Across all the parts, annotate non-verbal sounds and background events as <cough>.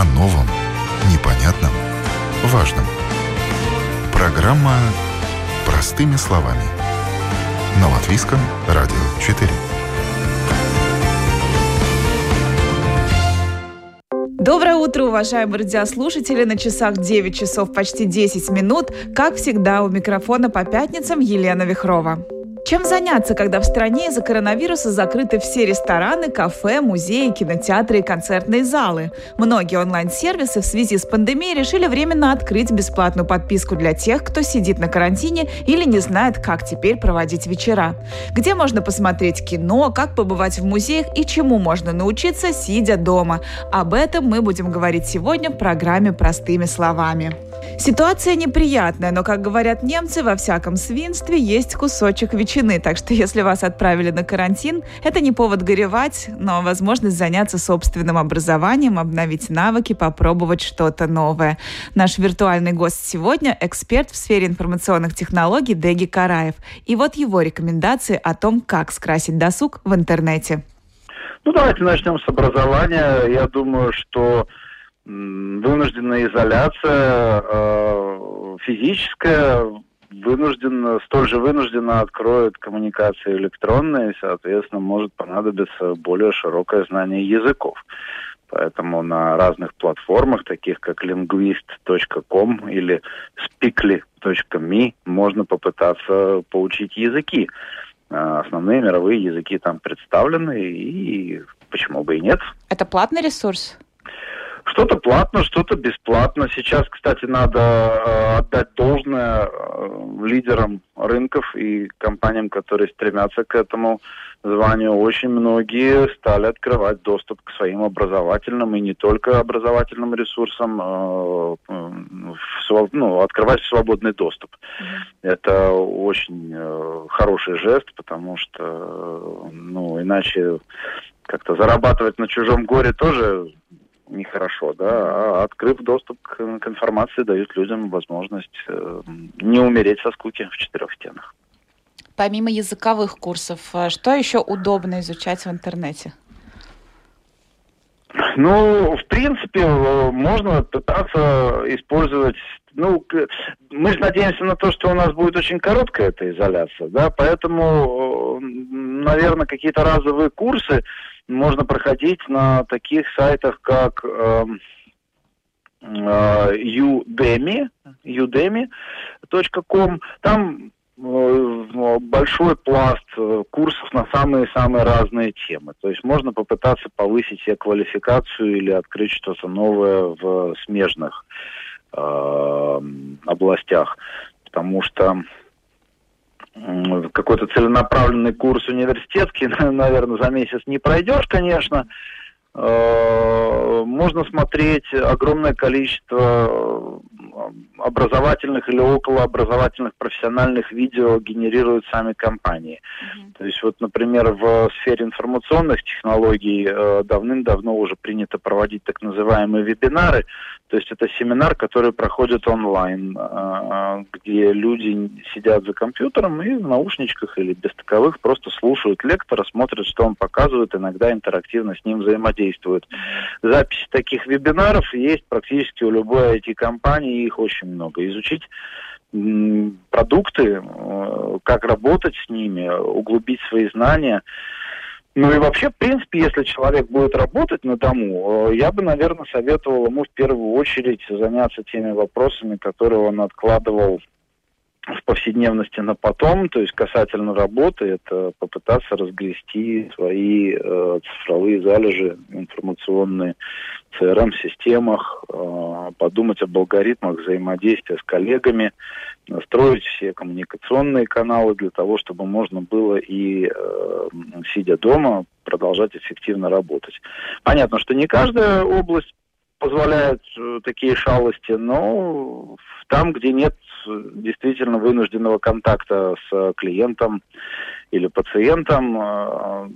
о новом, непонятном, важном. Программа «Простыми словами». На Латвийском радио 4. Доброе утро, уважаемые радиослушатели. На часах 9 часов почти 10 минут. Как всегда, у микрофона по пятницам Елена Вихрова. Чем заняться, когда в стране из-за коронавируса закрыты все рестораны, кафе, музеи, кинотеатры и концертные залы? Многие онлайн-сервисы в связи с пандемией решили временно открыть бесплатную подписку для тех, кто сидит на карантине или не знает, как теперь проводить вечера. Где можно посмотреть кино, как побывать в музеях и чему можно научиться, сидя дома. Об этом мы будем говорить сегодня в программе «Простыми словами». Ситуация неприятная, но, как говорят немцы, во всяком свинстве есть кусочек ветчины. Так что, если вас отправили на карантин, это не повод горевать, но возможность заняться собственным образованием, обновить навыки, попробовать что-то новое. Наш виртуальный гость сегодня – эксперт в сфере информационных технологий Деги Караев. И вот его рекомендации о том, как скрасить досуг в интернете. Ну, давайте начнем с образования. Я думаю, что вынужденная изоляция э, физическая вынужденно, столь же вынужденно откроет коммуникации электронные, соответственно, может понадобиться более широкое знание языков. Поэтому на разных платформах, таких как linguist.com или speakly.me, можно попытаться поучить языки. Э, основные мировые языки там представлены, и почему бы и нет. Это платный ресурс? Что-то платно, что-то бесплатно. Сейчас, кстати, надо э, отдать должное э, лидерам рынков и компаниям, которые стремятся к этому званию. Очень многие стали открывать доступ к своим образовательным и не только образовательным ресурсам, э, ну, открывать свободный доступ. Это очень хороший жест, потому что, ну, иначе как-то зарабатывать на чужом горе тоже нехорошо, да, а открыв доступ к, к информации, дают людям возможность э, не умереть со скуки в четырех стенах. Помимо языковых курсов, э, что еще удобно изучать в интернете? Ну, в принципе, можно пытаться использовать ну, мы же надеемся на то, что у нас будет очень короткая эта изоляция, да, поэтому, наверное, какие-то разовые курсы можно проходить на таких сайтах, как э, э, Udemy, udemy.com. Там большой пласт э, курсов на самые-самые разные темы. То есть можно попытаться повысить себе квалификацию или открыть что-то новое в смежных э, областях. Потому что какой-то целенаправленный курс университетский, <laughs> наверное, за месяц не пройдешь, конечно. Э, можно смотреть огромное количество образовательных или околообразовательных профессиональных видео генерируют сами компании. Mm-hmm. То есть вот, например, в сфере информационных технологий э, давным-давно уже принято проводить так называемые вебинары. То есть это семинар, который проходит онлайн, э, где люди сидят за компьютером и в наушничках или без таковых просто слушают лектора, смотрят, что он показывает, иногда интерактивно с ним взаимодействуют. Записи таких вебинаров есть практически у любой IT-компании, их очень много. Изучить продукты, э, как работать с ними, углубить свои знания. Ну и вообще, в принципе, если человек будет работать на дому, э, я бы, наверное, советовал ему в первую очередь заняться теми вопросами, которые он откладывал в повседневности на потом, то есть касательно работы, это попытаться разгрести свои э, цифровые залежи информационные в CRM-системах, э, подумать об алгоритмах взаимодействия с коллегами, настроить все коммуникационные каналы для того, чтобы можно было и, э, сидя дома, продолжать эффективно работать. Понятно, что не каждая область позволяет э, такие шалости, но там, где нет действительно вынужденного контакта с клиентом или пациентом, э,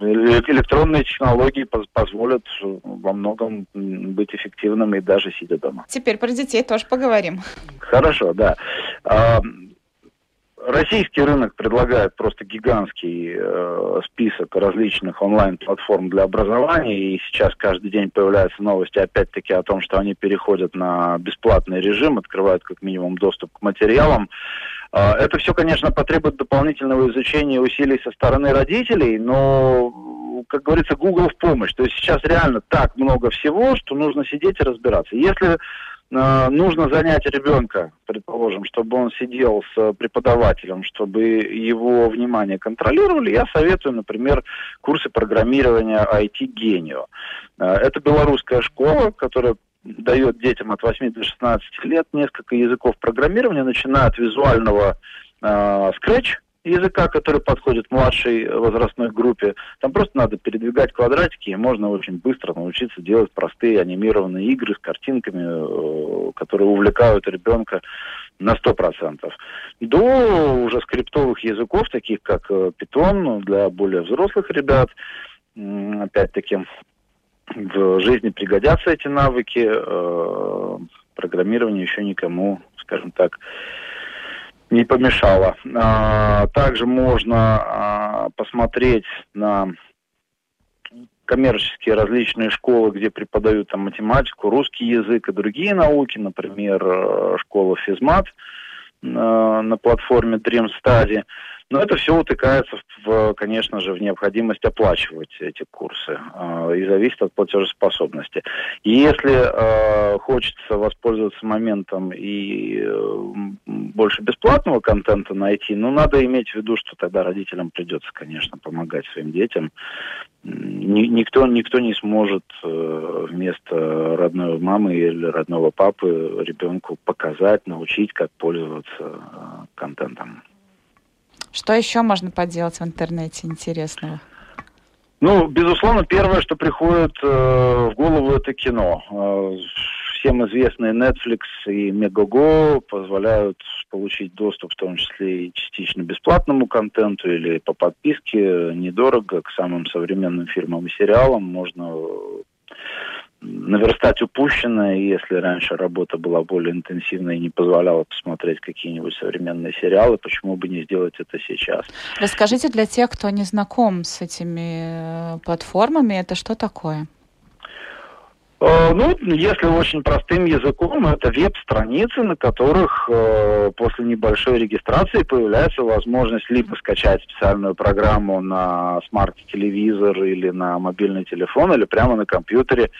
электронные технологии позволят во многом быть эффективным и даже сидя дома. Теперь про детей тоже поговорим. Хорошо, да. российский рынок предлагает просто гигантский э, список различных онлайн-платформ для образования, и сейчас каждый день появляются новости опять-таки о том, что они переходят на бесплатный режим, открывают как минимум доступ к материалам. Э, это все, конечно, потребует дополнительного изучения усилий со стороны родителей, но как говорится, Google в помощь. То есть сейчас реально так много всего, что нужно сидеть и разбираться. Если Э, нужно занять ребенка, предположим, чтобы он сидел с преподавателем, чтобы его внимание контролировали, я советую, например, курсы программирования IT-гению. Э, это белорусская школа, которая дает детям от 8 до 16 лет несколько языков программирования, начиная от визуального э, Scratch, языка, который подходит младшей возрастной группе. Там просто надо передвигать квадратики, и можно очень быстро научиться делать простые анимированные игры с картинками, э, которые увлекают ребенка на 100%. До уже скриптовых языков, таких как э, Python, для более взрослых ребят, опять-таки, в жизни пригодятся эти навыки. Э, программирование еще никому, скажем так, не помешало. А, также можно а, посмотреть на коммерческие различные школы, где преподают там математику, русский язык и другие науки, например, э, школа физмат э, на платформе Dream Study. Но это все утыкается, в, конечно же, в необходимость оплачивать эти курсы э, и зависит от платежеспособности. Если э, хочется воспользоваться моментом и э, больше бесплатного контента найти, ну, надо иметь в виду, что тогда родителям придется, конечно, помогать своим детям. Ни, никто, никто не сможет э, вместо родной мамы или родного папы ребенку показать, научить, как пользоваться э, контентом. Что еще можно поделать в интернете интересного? Ну, безусловно, первое, что приходит э, в голову, это кино. Э, всем известные Netflix и Megogo позволяют получить доступ, в том числе и частично бесплатному контенту или по подписке, недорого к самым современным фильмам и сериалам. Можно наверстать упущенное, если раньше работа была более интенсивной и не позволяла посмотреть какие-нибудь современные сериалы, почему бы не сделать это сейчас? Расскажите для тех, кто не знаком с этими э, платформами, это что такое? Э, ну, если очень простым языком, это веб-страницы, на которых э, после небольшой регистрации появляется возможность либо скачать специальную программу на смарт-телевизор или на мобильный телефон, или прямо на компьютере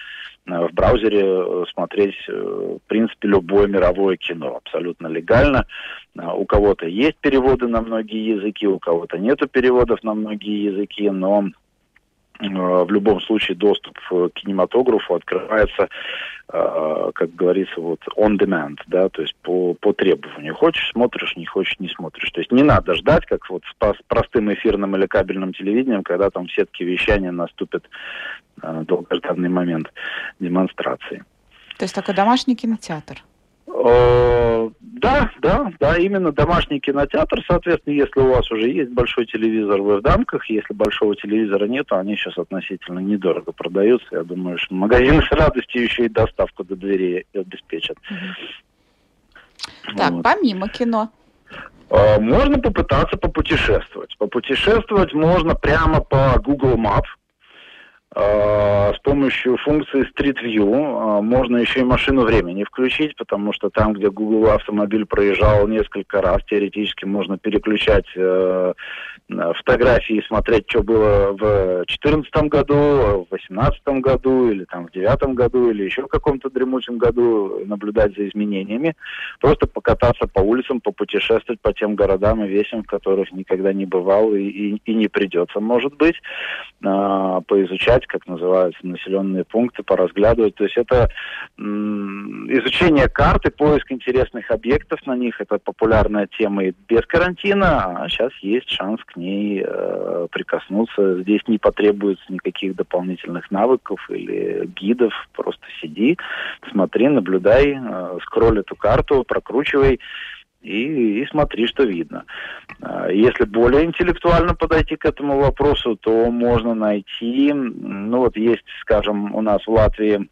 в браузере э, смотреть, э, в принципе, любое мировое кино абсолютно легально. У кого-то есть переводы на многие языки, у кого-то нету переводов на многие языки, но в любом случае доступ к кинематографу открывается, как говорится, вот on demand, да, то есть по, по требованию. Хочешь смотришь, не хочешь не смотришь. То есть не надо ждать, как вот с простым эфирным или кабельным телевидением, когда там в сетке вещания наступит Э, долгожданный момент демонстрации. То есть такой домашний кинотеатр? Э, да, да, да, именно домашний кинотеатр. Соответственно, если у вас уже есть большой телевизор, вы в дамках. Если большого телевизора нет, то они сейчас относительно недорого продаются. Я думаю, что магазины с радостью еще и доставку до дверей обеспечат. Так, вот. помимо кино. Э, можно попытаться попутешествовать. Попутешествовать можно прямо по Google Maps. А, с помощью функции Street View а, можно еще и машину времени включить, потому что там, где Google автомобиль проезжал несколько раз, теоретически можно переключать э, фотографии и смотреть, что было в 2014 году, в 2018 году, или там в 2009 году, или еще в каком-то дремучем году, наблюдать за изменениями. Просто покататься по улицам, попутешествовать по тем городам и весям, в которых никогда не бывал и, и, и не придется, может быть, э, поизучать как называются населенные пункты, поразглядывать. То есть это изучение карты, поиск интересных объектов на них. Это популярная тема и без карантина, а сейчас есть шанс к ней э, прикоснуться. Здесь не потребуется никаких дополнительных навыков или гидов. Просто сиди, смотри, наблюдай, э, скроль эту карту, прокручивай и, и смотри, что видно. А, если более интеллектуально подойти к этому вопросу, то можно найти, ну вот есть, скажем, у нас в Латвии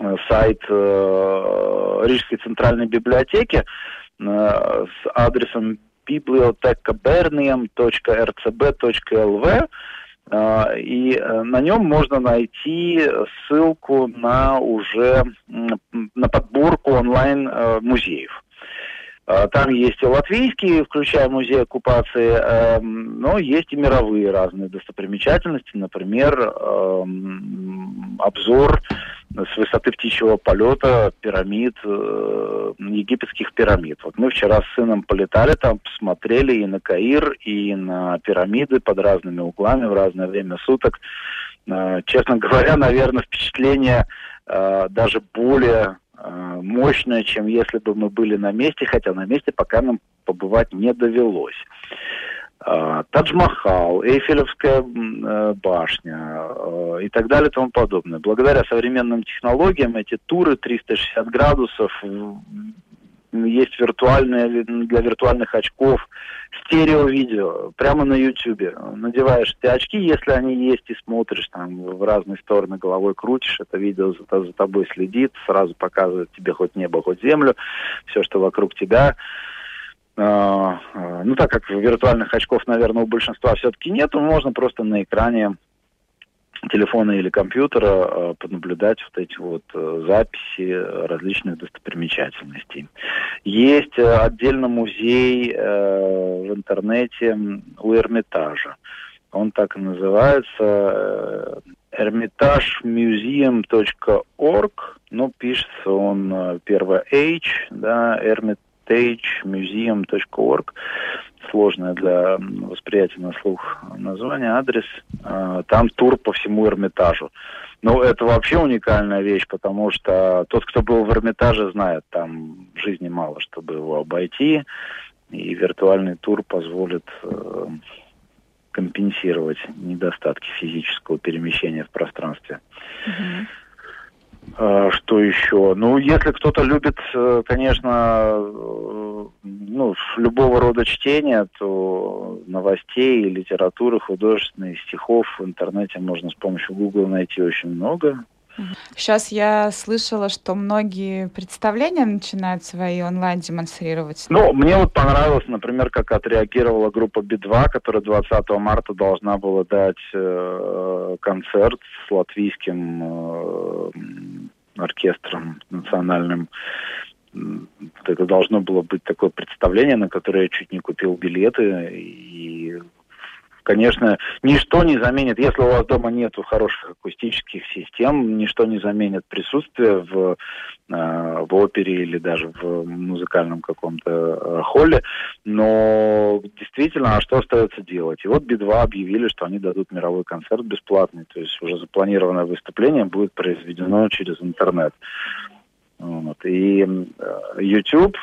э, сайт э, Рижской центральной библиотеки э, с адресом bibliotekaberniem.rcb.lv а, и э, на нем можно найти ссылку на уже на подборку онлайн э, музеев. А, там есть и латвийские, включая музей оккупации, эм, но есть и мировые разные достопримечательности. Например, эм, обзор с высоты птичьего полета пирамид, э, египетских пирамид. Вот мы вчера с сыном полетали там, посмотрели и на Каир, и на пирамиды под разными углами в разное время суток. Э, честно <laughs> говоря, наверное, впечатление э, даже более мощное, чем если бы мы были на месте, хотя на месте пока нам побывать не довелось. А, Тадж-Махал, Эйфелевская э, башня э, и так далее и тому подобное. Благодаря современным технологиям эти туры 360 градусов есть виртуальные для виртуальных очков стерео-видео прямо на YouTube. Надеваешь эти очки, если они есть, и смотришь там в разные стороны головой крутишь, это видео за, за тобой следит, сразу показывает тебе хоть небо, хоть землю, все, что вокруг тебя. А, а, ну, так как виртуальных очков, наверное, у большинства все-таки нет, можно просто на экране телефона или компьютера а, понаблюдать вот эти вот э, записи различных достопримечательностей. Есть э, отдельно музей э, в интернете у Эрмитажа. Он так и называется hermitagemuseum.org, ну, пишется он первое H, да, Hermit stagemuseum.org. Сложное для восприятия на слух название, адрес. А, там тур по всему Эрмитажу. Ну, это вообще уникальная вещь, потому что тот, кто был в Эрмитаже, знает, там жизни мало, чтобы его обойти. И виртуальный тур позволит э, компенсировать недостатки физического перемещения в пространстве. Mm-hmm. А, что еще? Ну, если кто-то любит, э, конечно, э, ну, любого рода чтения, то новостей, литературы, художественных стихов в интернете можно с помощью Google найти очень много. Сейчас я слышала, что многие представления начинают свои онлайн демонстрировать. Ну, мне вот понравилось, например, как отреагировала группа Би-2, которая 20 марта должна была дать э, концерт с латвийским э, оркестром национальным. Это должно было быть такое представление, на которое я чуть не купил билеты. И Конечно, ничто не заменит, если у вас дома нет хороших акустических систем, ничто не заменит присутствие в, э, в опере или даже в музыкальном каком-то э, холле. Но действительно, а что остается делать? И вот Би-2 объявили, что они дадут мировой концерт бесплатный. То есть уже запланированное выступление будет произведено через интернет. Вот. И э, YouTube,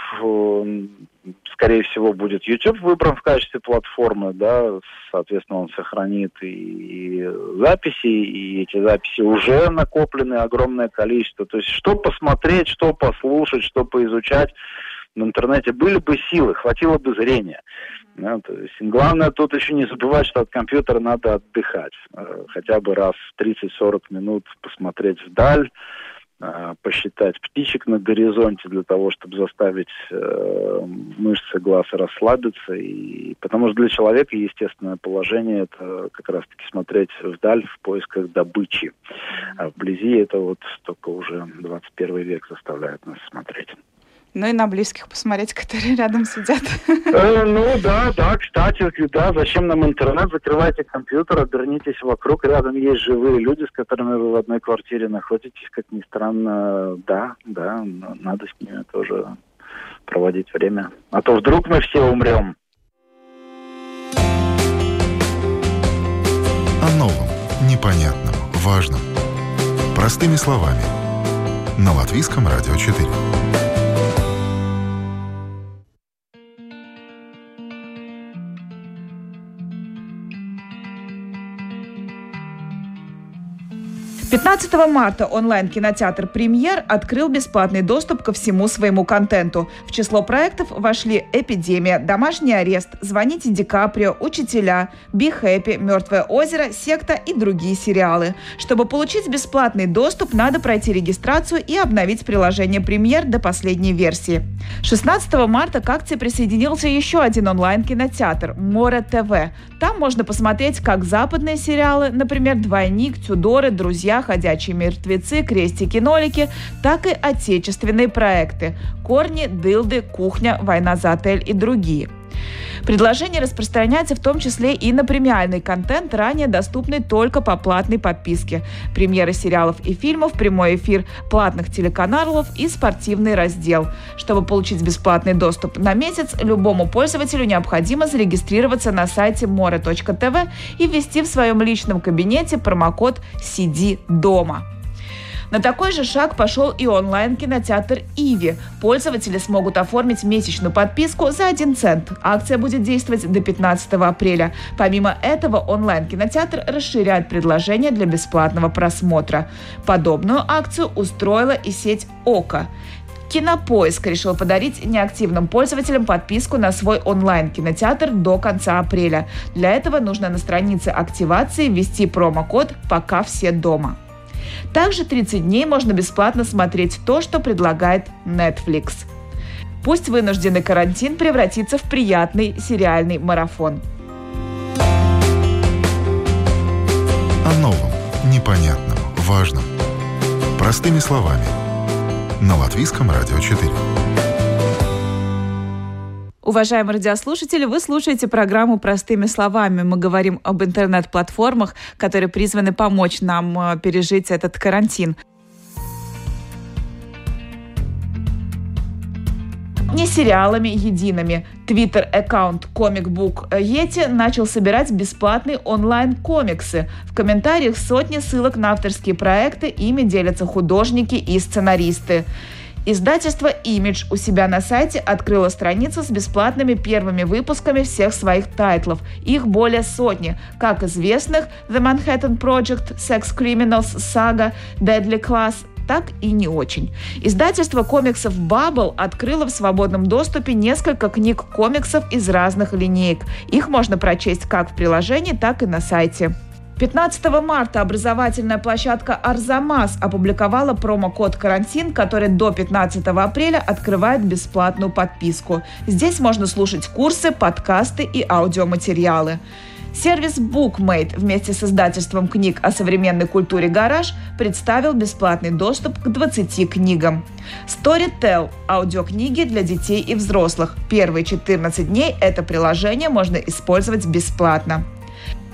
скорее всего, будет YouTube выбран в качестве платформы, да, соответственно, он сохранит и записи, и эти записи уже накоплены огромное количество. То есть, что посмотреть, что послушать, что поизучать в интернете, были бы силы, хватило бы зрения. Да, то есть, главное тут еще не забывать, что от компьютера надо отдыхать. Э, хотя бы раз в 30-40 минут посмотреть вдаль, посчитать птичек на горизонте для того, чтобы заставить э, мышцы глаз расслабиться. И, потому что для человека естественное положение это как раз-таки смотреть вдаль в поисках добычи. А вблизи это вот только уже 21 век заставляет нас смотреть. Ну и на близких посмотреть, <laughs> которые рядом сидят. Э, ну да, да, кстати, да, зачем нам интернет? Закрывайте компьютер, обернитесь вокруг, рядом есть живые люди, с которыми вы в одной квартире находитесь, как ни странно, да, да, надо с ними тоже проводить время. А то вдруг мы все умрем. О новом, непонятном, важном. Простыми словами. На Латвийском радио 4. 15 марта онлайн-кинотеатр «Премьер» открыл бесплатный доступ ко всему своему контенту. В число проектов вошли «Эпидемия», «Домашний арест», «Звоните Ди Каприо», «Учителя», «Би Хэппи», «Мертвое озеро», «Секта» и другие сериалы. Чтобы получить бесплатный доступ, надо пройти регистрацию и обновить приложение «Премьер» до последней версии. 16 марта к акции присоединился еще один онлайн-кинотеатр «Море ТВ». Там можно посмотреть как западные сериалы, например, «Двойник», «Тюдоры», «Друзья», «Ходячие мертвецы», «Крестики-нолики», так и отечественные проекты «Корни», «Дылды», «Кухня», «Война за отель» и другие – Предложение распространяется в том числе и на премиальный контент, ранее доступный только по платной подписке. Премьеры сериалов и фильмов, прямой эфир платных телеканалов и спортивный раздел. Чтобы получить бесплатный доступ на месяц, любому пользователю необходимо зарегистрироваться на сайте more.tv и ввести в своем личном кабинете промокод «Сиди дома». На такой же шаг пошел и онлайн-кинотеатр «Иви». Пользователи смогут оформить месячную подписку за 1 цент. Акция будет действовать до 15 апреля. Помимо этого, онлайн-кинотеатр расширяет предложение для бесплатного просмотра. Подобную акцию устроила и сеть «Ока». Кинопоиск решил подарить неактивным пользователям подписку на свой онлайн-кинотеатр до конца апреля. Для этого нужно на странице активации ввести промокод «Пока все дома». Также 30 дней можно бесплатно смотреть то, что предлагает Netflix. Пусть вынужденный карантин превратится в приятный сериальный марафон. О новом, непонятном, важном. Простыми словами. На Латвийском радио 4. Уважаемые радиослушатели, вы слушаете программу «Простыми словами». Мы говорим об интернет-платформах, которые призваны помочь нам э, пережить этот карантин. не сериалами едиными. Твиттер-аккаунт Book Yeti начал собирать бесплатные онлайн-комиксы. В комментариях сотни ссылок на авторские проекты, ими делятся художники и сценаристы. Издательство Image у себя на сайте открыло страницу с бесплатными первыми выпусками всех своих тайтлов. Их более сотни, как известных The Manhattan Project, Sex Criminals, Saga, Deadly Class, так и не очень. Издательство комиксов Bubble открыло в свободном доступе несколько книг комиксов из разных линеек. Их можно прочесть как в приложении, так и на сайте. 15 марта образовательная площадка «Арзамас» опубликовала промокод «Карантин», который до 15 апреля открывает бесплатную подписку. Здесь можно слушать курсы, подкасты и аудиоматериалы. Сервис BookMate вместе с издательством книг о современной культуре «Гараж» представил бесплатный доступ к 20 книгам. Storytel – аудиокниги для детей и взрослых. Первые 14 дней это приложение можно использовать бесплатно.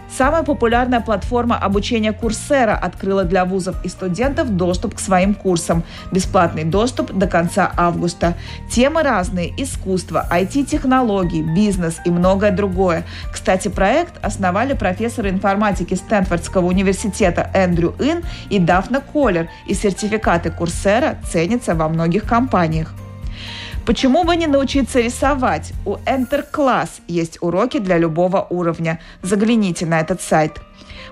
Самая популярная платформа обучения Курсера открыла для вузов и студентов доступ к своим курсам. Бесплатный доступ до конца августа. Темы разные – искусство, IT-технологии, бизнес и многое другое. Кстати, проект основали профессоры информатики Стэнфордского университета Эндрю Ин и Дафна Коллер, и сертификаты Курсера ценятся во многих компаниях. Почему бы не научиться рисовать? У Enter Class есть уроки для любого уровня. Загляните на этот сайт.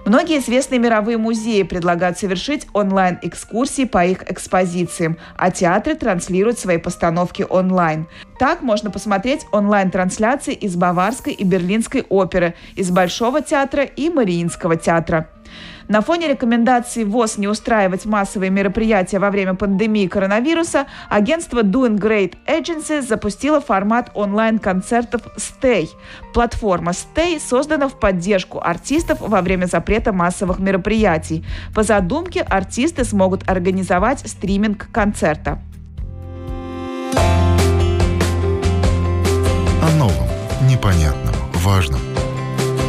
Многие известные мировые музеи предлагают совершить онлайн-экскурсии по их экспозициям, а театры транслируют свои постановки онлайн. Так можно посмотреть онлайн-трансляции из Баварской и Берлинской оперы, из Большого театра и Мариинского театра. На фоне рекомендаций ВОЗ не устраивать массовые мероприятия во время пандемии коронавируса, агентство Doing Great Agency запустило формат онлайн-концертов Stay. Платформа Stay создана в поддержку артистов во время запрета массовых мероприятий. По задумке артисты смогут организовать стриминг концерта. О новом, непонятном, важном.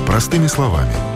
Простыми словами –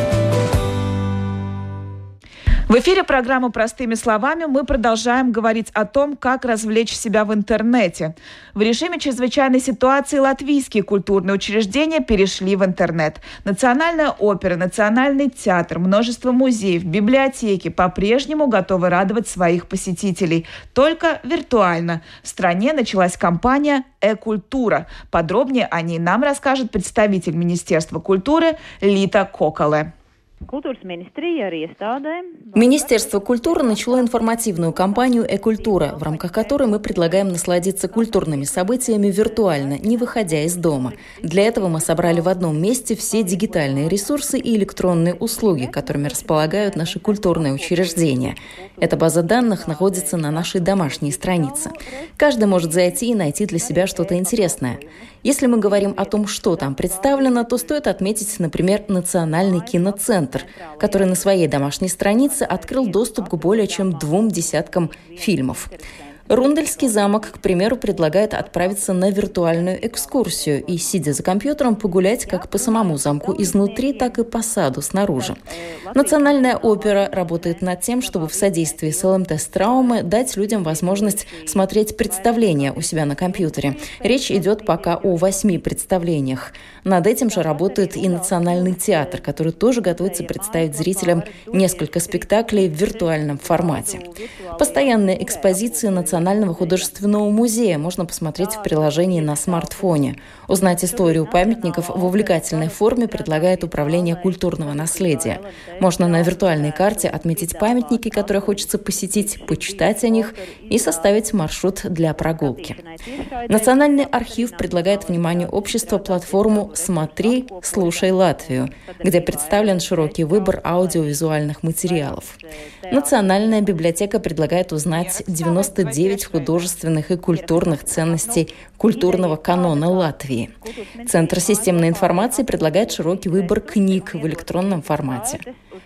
В эфире программы «Простыми словами» мы продолжаем говорить о том, как развлечь себя в интернете. В режиме чрезвычайной ситуации латвийские культурные учреждения перешли в интернет. Национальная опера, Национальный театр, множество музеев, библиотеки по-прежнему готовы радовать своих посетителей. Только виртуально. В стране началась кампания «Э-культура». Подробнее о ней нам расскажет представитель Министерства культуры Лита Коколе. Министерство культуры начало информативную кампанию «Э-культура», в рамках которой мы предлагаем насладиться культурными событиями виртуально, не выходя из дома. Для этого мы собрали в одном месте все дигитальные ресурсы и электронные услуги, которыми располагают наши культурные учреждения. Эта база данных находится на нашей домашней странице. Каждый может зайти и найти для себя что-то интересное. Если мы говорим о том, что там представлено, то стоит отметить, например, Национальный киноцентр, который на своей домашней странице открыл доступ к более чем двум десяткам фильмов. Рундельский замок, к примеру, предлагает отправиться на виртуальную экскурсию и, сидя за компьютером, погулять как по самому замку изнутри, так и по саду снаружи. Национальная опера работает над тем, чтобы в содействии с ЛМТ-травмы дать людям возможность смотреть представления у себя на компьютере. Речь идет пока о восьми представлениях. Над этим же работает и Национальный театр, который тоже готовится представить зрителям несколько спектаклей в виртуальном формате. Постоянные экспозиции национального Национального художественного музея можно посмотреть в приложении на смартфоне. Узнать историю памятников в увлекательной форме предлагает Управление культурного наследия. Можно на виртуальной карте отметить памятники, которые хочется посетить, почитать о них и составить маршрут для прогулки. Национальный архив предлагает вниманию общества платформу «Смотри, слушай Латвию», где представлен широкий выбор аудиовизуальных материалов. Национальная библиотека предлагает узнать 99 9 художественных и культурных ценностей культурного канона Латвии. Центр системной информации предлагает широкий выбор книг в электронном формате.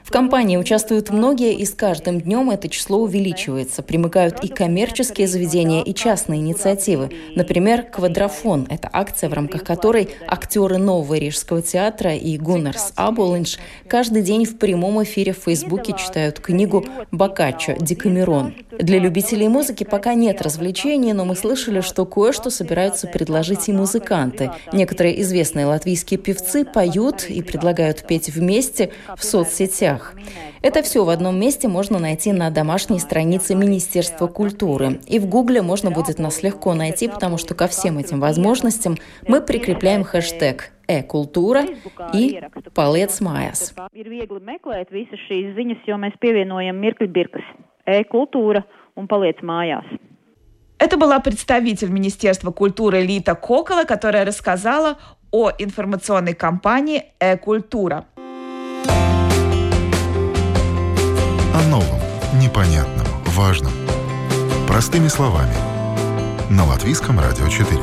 В кампании участвуют многие, и с каждым днем это число увеличивается. Примыкают и коммерческие заведения, и частные инициативы. Например, «Квадрофон» — это акция, в рамках которой актеры Нового Рижского театра и Гуннерс Аболинш каждый день в прямом эфире в Фейсбуке читают книгу «Бокаччо. Декамерон». Для любителей музыки пока нет развлечений, но мы слышали, что кое-что собираются предложить и музыканты. Некоторые известные латвийские певцы поют и предлагают петь вместе в соцсетях. Это все в одном месте можно найти на домашней странице Министерства культуры. И в Гугле можно будет нас легко найти, потому что ко всем этим возможностям мы прикрепляем хэштег e-kultūra и palec mājās. E-kultūra un paliec mājās. Это была представитель Министерства культуры Лита Кокола, которая рассказала о информационной кампании «Э-культура». новом, непонятном, важном. Простыми словами. На Латвийском радио 4.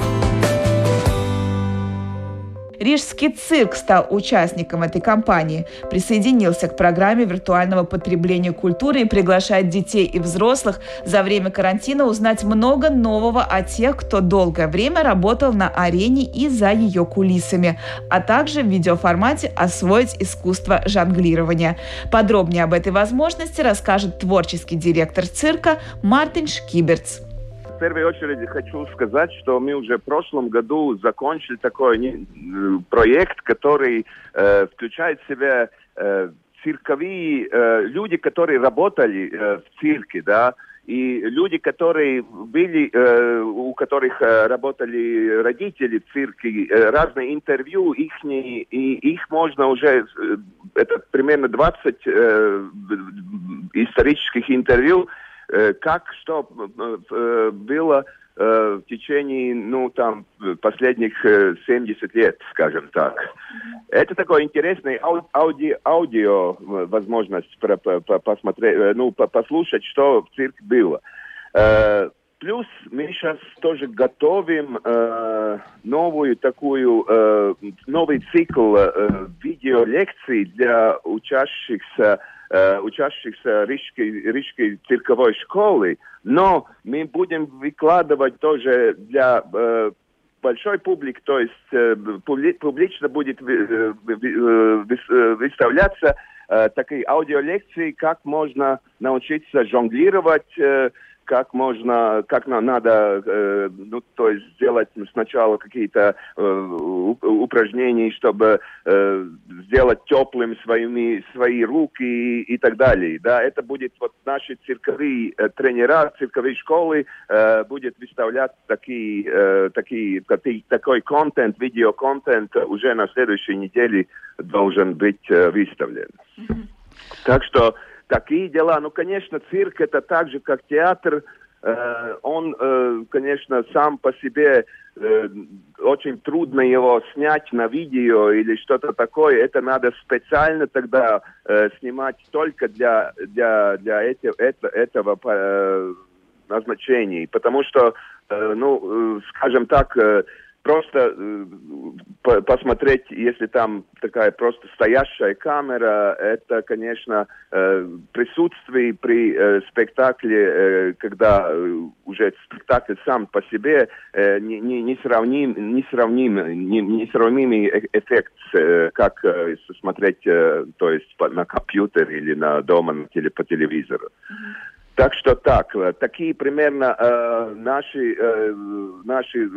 Рижский цирк стал участником этой кампании, присоединился к программе виртуального потребления культуры и приглашает детей и взрослых за время карантина узнать много нового о тех, кто долгое время работал на арене и за ее кулисами, а также в видеоформате освоить искусство жонглирования. Подробнее об этой возможности расскажет творческий директор цирка Мартин Шкиберц первую очередь хочу сказать, что мы уже в прошлом году закончили такой не, проект, который э, включает в себя э, цирковые э, люди, которые работали э, в цирке, да, и люди, которые были, э, у которых э, работали родители в цирке, э, разные интервью, их, и их можно уже, э, это примерно 20 э, исторических интервью, Э, как что э, э, было в течение, ну, там, последних 70 лет, скажем так. Это такой интересный ауди, аудио возможность посмотреть, ну, послушать, что в цирке было. Плюс мы сейчас тоже готовим э, новую такую, э, новый цикл э, видеолекций для учащихся э, учащихся Рижской, Рижской цирковой школы, но мы будем выкладывать тоже для э, большой публик, то есть э, публи, публично будет э, э, э, выставляться э, такие аудиолекции, как можно научиться жонглировать, э, как можно, как надо, э, ну, то есть сделать сначала какие-то э, упражнения, чтобы э, сделать теплым своими, свои руки и, и так далее. Да, это будет вот наши цирковые э, тренера, цирковые школы э, будет выставлять такие, э, такие, такие, такой контент, видеоконтент уже на следующей неделе должен быть э, выставлен. Mm-hmm. Так что такие дела. Ну, конечно, цирк это так же, как театр. Э, он, э, конечно, сам по себе э, очень трудно его снять на видео или что-то такое. Это надо специально тогда э, снимать только для для для эти, это, этого э, назначений, потому что, э, ну, э, скажем так. Э, просто э, посмотреть, если там такая просто стоящая камера, это, конечно, э, присутствие при э, спектакле, э, когда э, уже спектакль сам по себе э, не, не, не сравним, не сравним, не, не сравнимый э, эффект, э, как э, смотреть, э, то есть по, на компьютере или на дома теле, по телевизору. Так что так, э, такие примерно э, наши, э, наши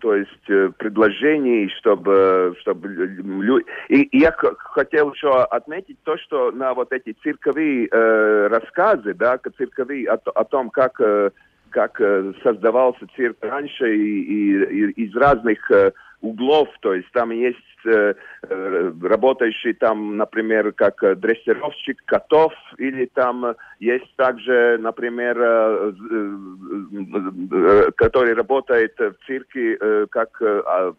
то есть э, предложений, чтобы, чтобы люди... И, и я хотел еще отметить то, что на вот эти цирковые э, рассказы, да, цирковые о, о том, как, э, как э, создавался цирк раньше и, и, и из разных э, углов, то есть там есть э, э, работающий там, например, как дрессировщик котов, или там есть также, например, э, э, который работает в цирке э, как э, а,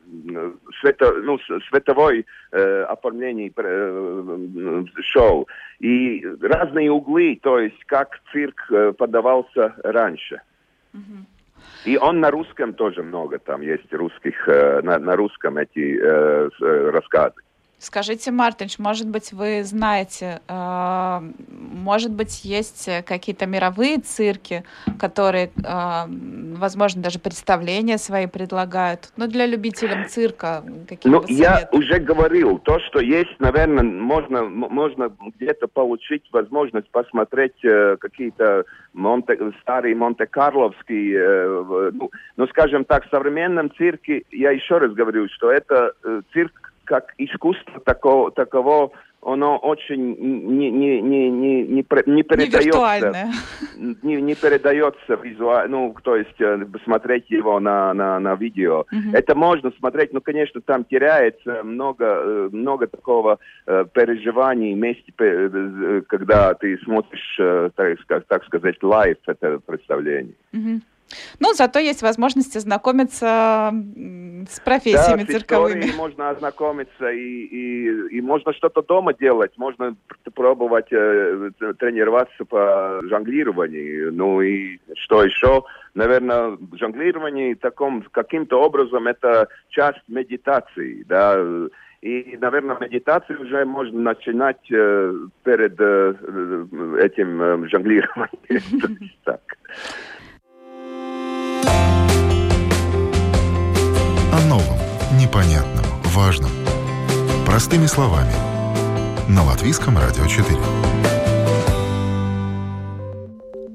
свето, ну, световой э, оформление э, шоу. И разные углы, то есть как цирк э, подавался раньше. Mm-hmm. И он на русском тоже много, там есть русских, э, на, на русском эти э, э рассказы. Скажите, Мартинч, может быть, вы знаете, э, может быть, есть какие-то мировые цирки, которые, э, возможно, даже представления свои предлагают, ну, для любителей цирка какие-то Ну, я уже говорил, то, что есть, наверное, можно, можно где-то получить возможность посмотреть э, какие-то Монте, старые Монте-Карловские, ну, ну, скажем так, в современном цирке, я еще раз говорю, что это цирк как искусство такого, таково, оно очень не, не, не, не, не, не передается. Не, не передается визуально, ну, то есть э, смотреть его на, на, на видео. Uh-huh. Это можно смотреть, но, конечно, там теряется много, э, много такого э, переживаний вместе, когда ты смотришь, так, так сказать, live это представление. Uh-huh. Ну, зато есть возможность ознакомиться с профессиями да, цирковыми. можно ознакомиться и, и, и можно что-то дома делать, можно пробовать э, тренироваться по жонглированию. Ну и что еще? Наверное, жонглирование таком каким-то образом это часть медитации, да. И, наверное, медитацию уже можно начинать э, перед э, этим э, жонглированием. <laughs> О новом, непонятном, важном. Простыми словами. На Латвийском радио 4.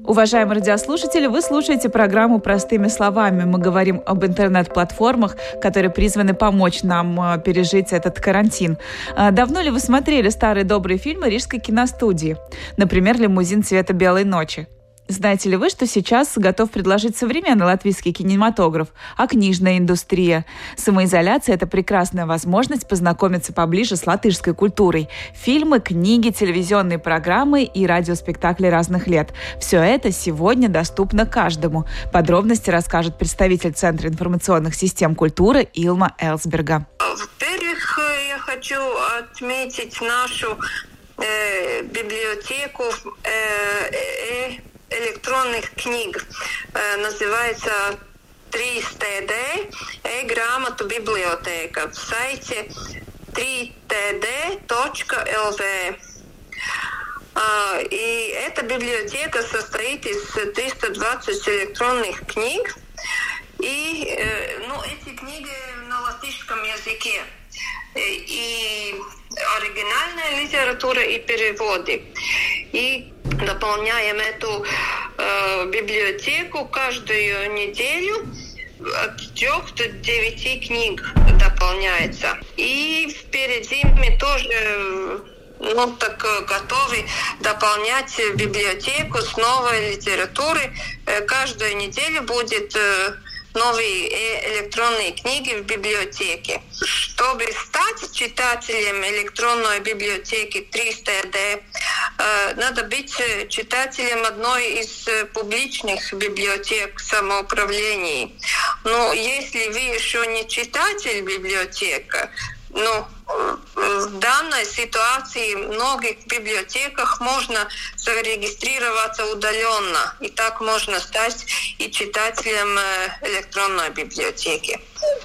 Уважаемые радиослушатели, вы слушаете программу «Простыми словами». Мы говорим об интернет-платформах, которые призваны помочь нам э, пережить этот карантин. А давно ли вы смотрели старые добрые фильмы Рижской киностудии? Например, «Лимузин цвета белой ночи». Знаете ли вы, что сейчас готов предложить современный латвийский кинематограф, а книжная индустрия? Самоизоляция – это прекрасная возможность познакомиться поближе с латышской культурой. Фильмы, книги, телевизионные программы и радиоспектакли разных лет. Все это сегодня доступно каждому. Подробности расскажет представитель Центра информационных систем культуры Илма Элсберга. Во-первых, я хочу отметить нашу э, библиотеку э, э, электронных книг. Э, называется 3TD e-грамоту библиотека в сайте 3td.lv. А, и эта библиотека состоит из 320 электронных книг. И э, ну, эти книги на латышском языке. Э, и оригинальная литература и переводы. И дополняем эту э, э, библиотеку каждую неделю от трех до девяти книг дополняется. И впереди мы тоже ну, так готовы дополнять библиотеку с новой литературой. Каждую неделю будет новые электронные книги в библиотеке. Чтобы стать читателем электронной библиотеки 300D, э, надо быть читателем одной из публичных библиотек самоуправления. Но если вы еще не читатель библиотека, ну, в данной ситуации в многих библиотеках можно зарегистрироваться удаленно. И так можно стать и читателем э, электронной библиотеки.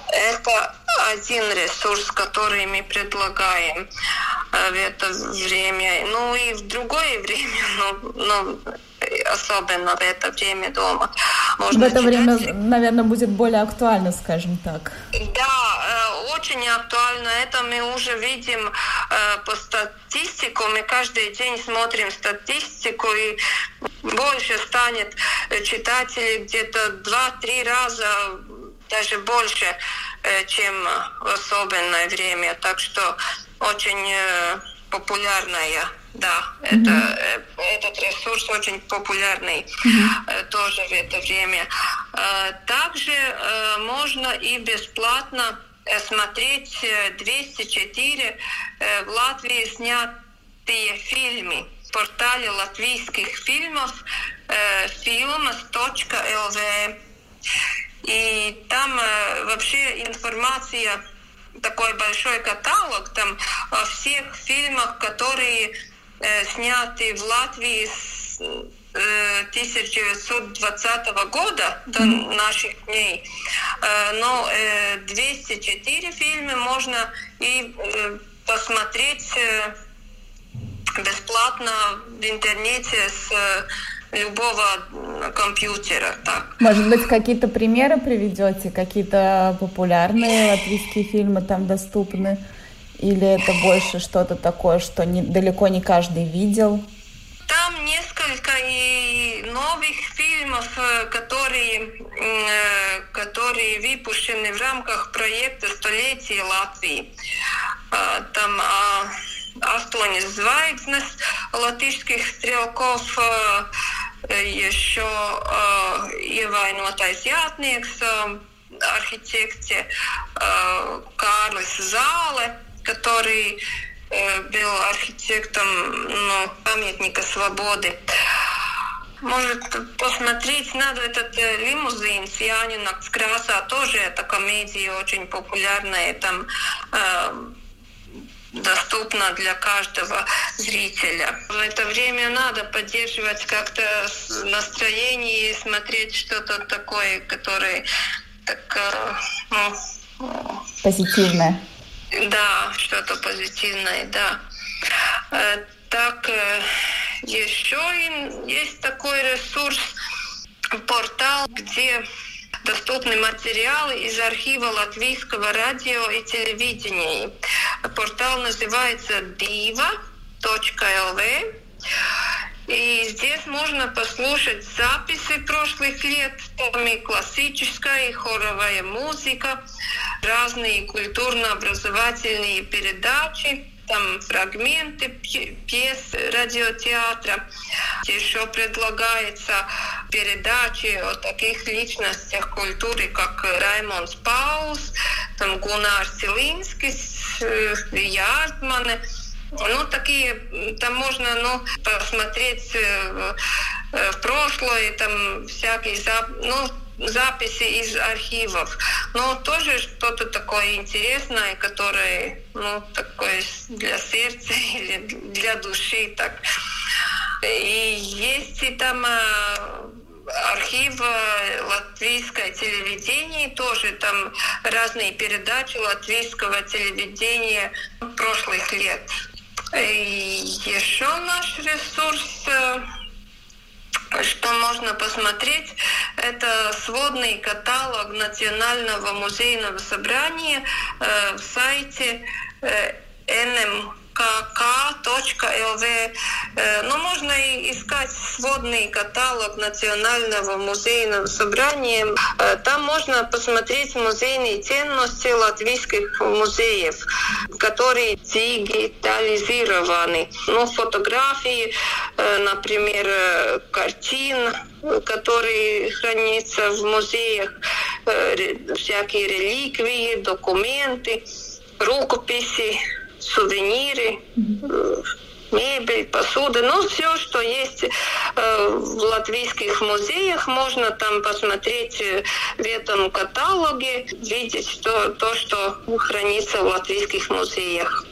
Это один ресурс, который мы предлагаем э, в это время. Ну и в другое время, <laughs> ну, ну особенно в это время дома. Можно в это читать. время, наверное, будет более актуально, скажем так. Да, очень актуально. Это мы уже видим э, по статистику. Мы каждый день смотрим статистику, и больше станет читателей где-то два-три раза, даже больше, э, чем в особенное время. Так что очень популярная да, mm-hmm. это, этот ресурс очень популярный mm-hmm. тоже в это время. Э, также э, можно и бесплатно смотреть 204 в Латвии снятые фильмы в портале латвийских фильмов filmas.lv. И там вообще информация такой большой каталог там о всех фильмах, которые Э, снятый в Латвии с 1920 э, года до наших дней. Э, но 204 фильма можно и посмотреть бесплатно в интернете с любого компьютера. Так. Может быть, какие-то примеры приведете? Какие-то популярные латвийские фильмы там доступны? Или это больше что-то такое, что не, далеко не каждый видел? Там несколько и новых фильмов, э, которые, э, которые выпущены в рамках проекта «Столетие Латвии». А, там «Astoņas а, zvaigznes» латышских стрелков, э, еще «Ievainotais jātnieks», архитекте Карлис Зале – который э, был архитектом ну, памятника свободы. Может, посмотреть надо этот э, лимузин с Янина с Краса, тоже это комедия очень популярная, там э, доступна для каждого зрителя. В это время надо поддерживать как-то настроение и смотреть что-то такое, которое так, э, ну, позитивное. Да, что-то позитивное, да. Э, так, э, еще есть такой ресурс, портал, где доступны материалы из архива латвийского радио и телевидения. Портал называется diva.lv. И здесь можно послушать записи прошлых лет, там и классическая, и хоровая музыка, разные культурно-образовательные передачи, там фрагменты пьес радиотеатра. Еще предлагается передачи о таких личностях культуры, как Раймонс Паулс, там Гунар Силинскис, э, Ярдмане. Ну, такие, там можно, ну, посмотреть э, э, в прошлое, там всякие, ну, записи из архивов. Но тоже что-то такое интересное, которое, ну, такое для сердца <laughs> или для души, так. И есть и там э, архив латвийское телевидение, тоже там разные передачи латвийского телевидения прошлых лет. Еще наш ресурс э, что можно посмотреть, это сводный каталог Национального музейного собрания э, в сайте э, nmkk.lv. .lv. Но можно и искать сводный каталог Национального музейного собрания. Там можно посмотреть музейные ценности латвийских музеев, которые дигитализированы. Ну, фотографии, например, картин, которые хранятся в музеях, всякие реликвии, документы, рукописи, сувениры, мебель, посуда, ну все, что есть э, в латвийских музеях, можно там посмотреть э, в этом каталоге, видеть то, то, что хранится в латвийских музеях.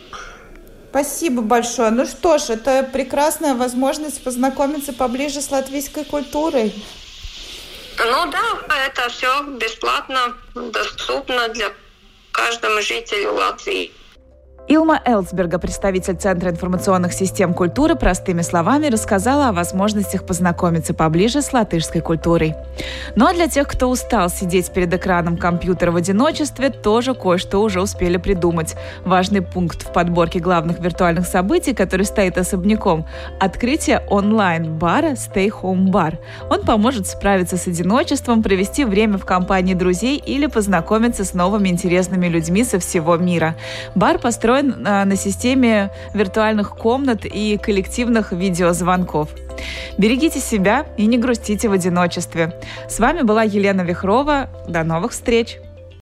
Спасибо большое. Ну что ж, это прекрасная возможность познакомиться поближе с латвийской культурой. Ну да, это все бесплатно, доступно для каждому жителю Латвии. Илма Элсберга, представитель Центра информационных систем культуры, простыми словами рассказала о возможностях познакомиться поближе с латышской культурой. Ну а для тех, кто устал сидеть перед экраном компьютера в одиночестве, тоже кое-что уже успели придумать. Важный пункт в подборке главных виртуальных событий, который стоит особняком – открытие онлайн-бара Stay Home Bar. Он поможет справиться с одиночеством, провести время в компании друзей или познакомиться с новыми интересными людьми со всего мира. Бар построен построен а, на системе виртуальных комнат и коллективных видеозвонков. Берегите себя и не грустите в одиночестве. С вами была Елена Вихрова. До новых встреч!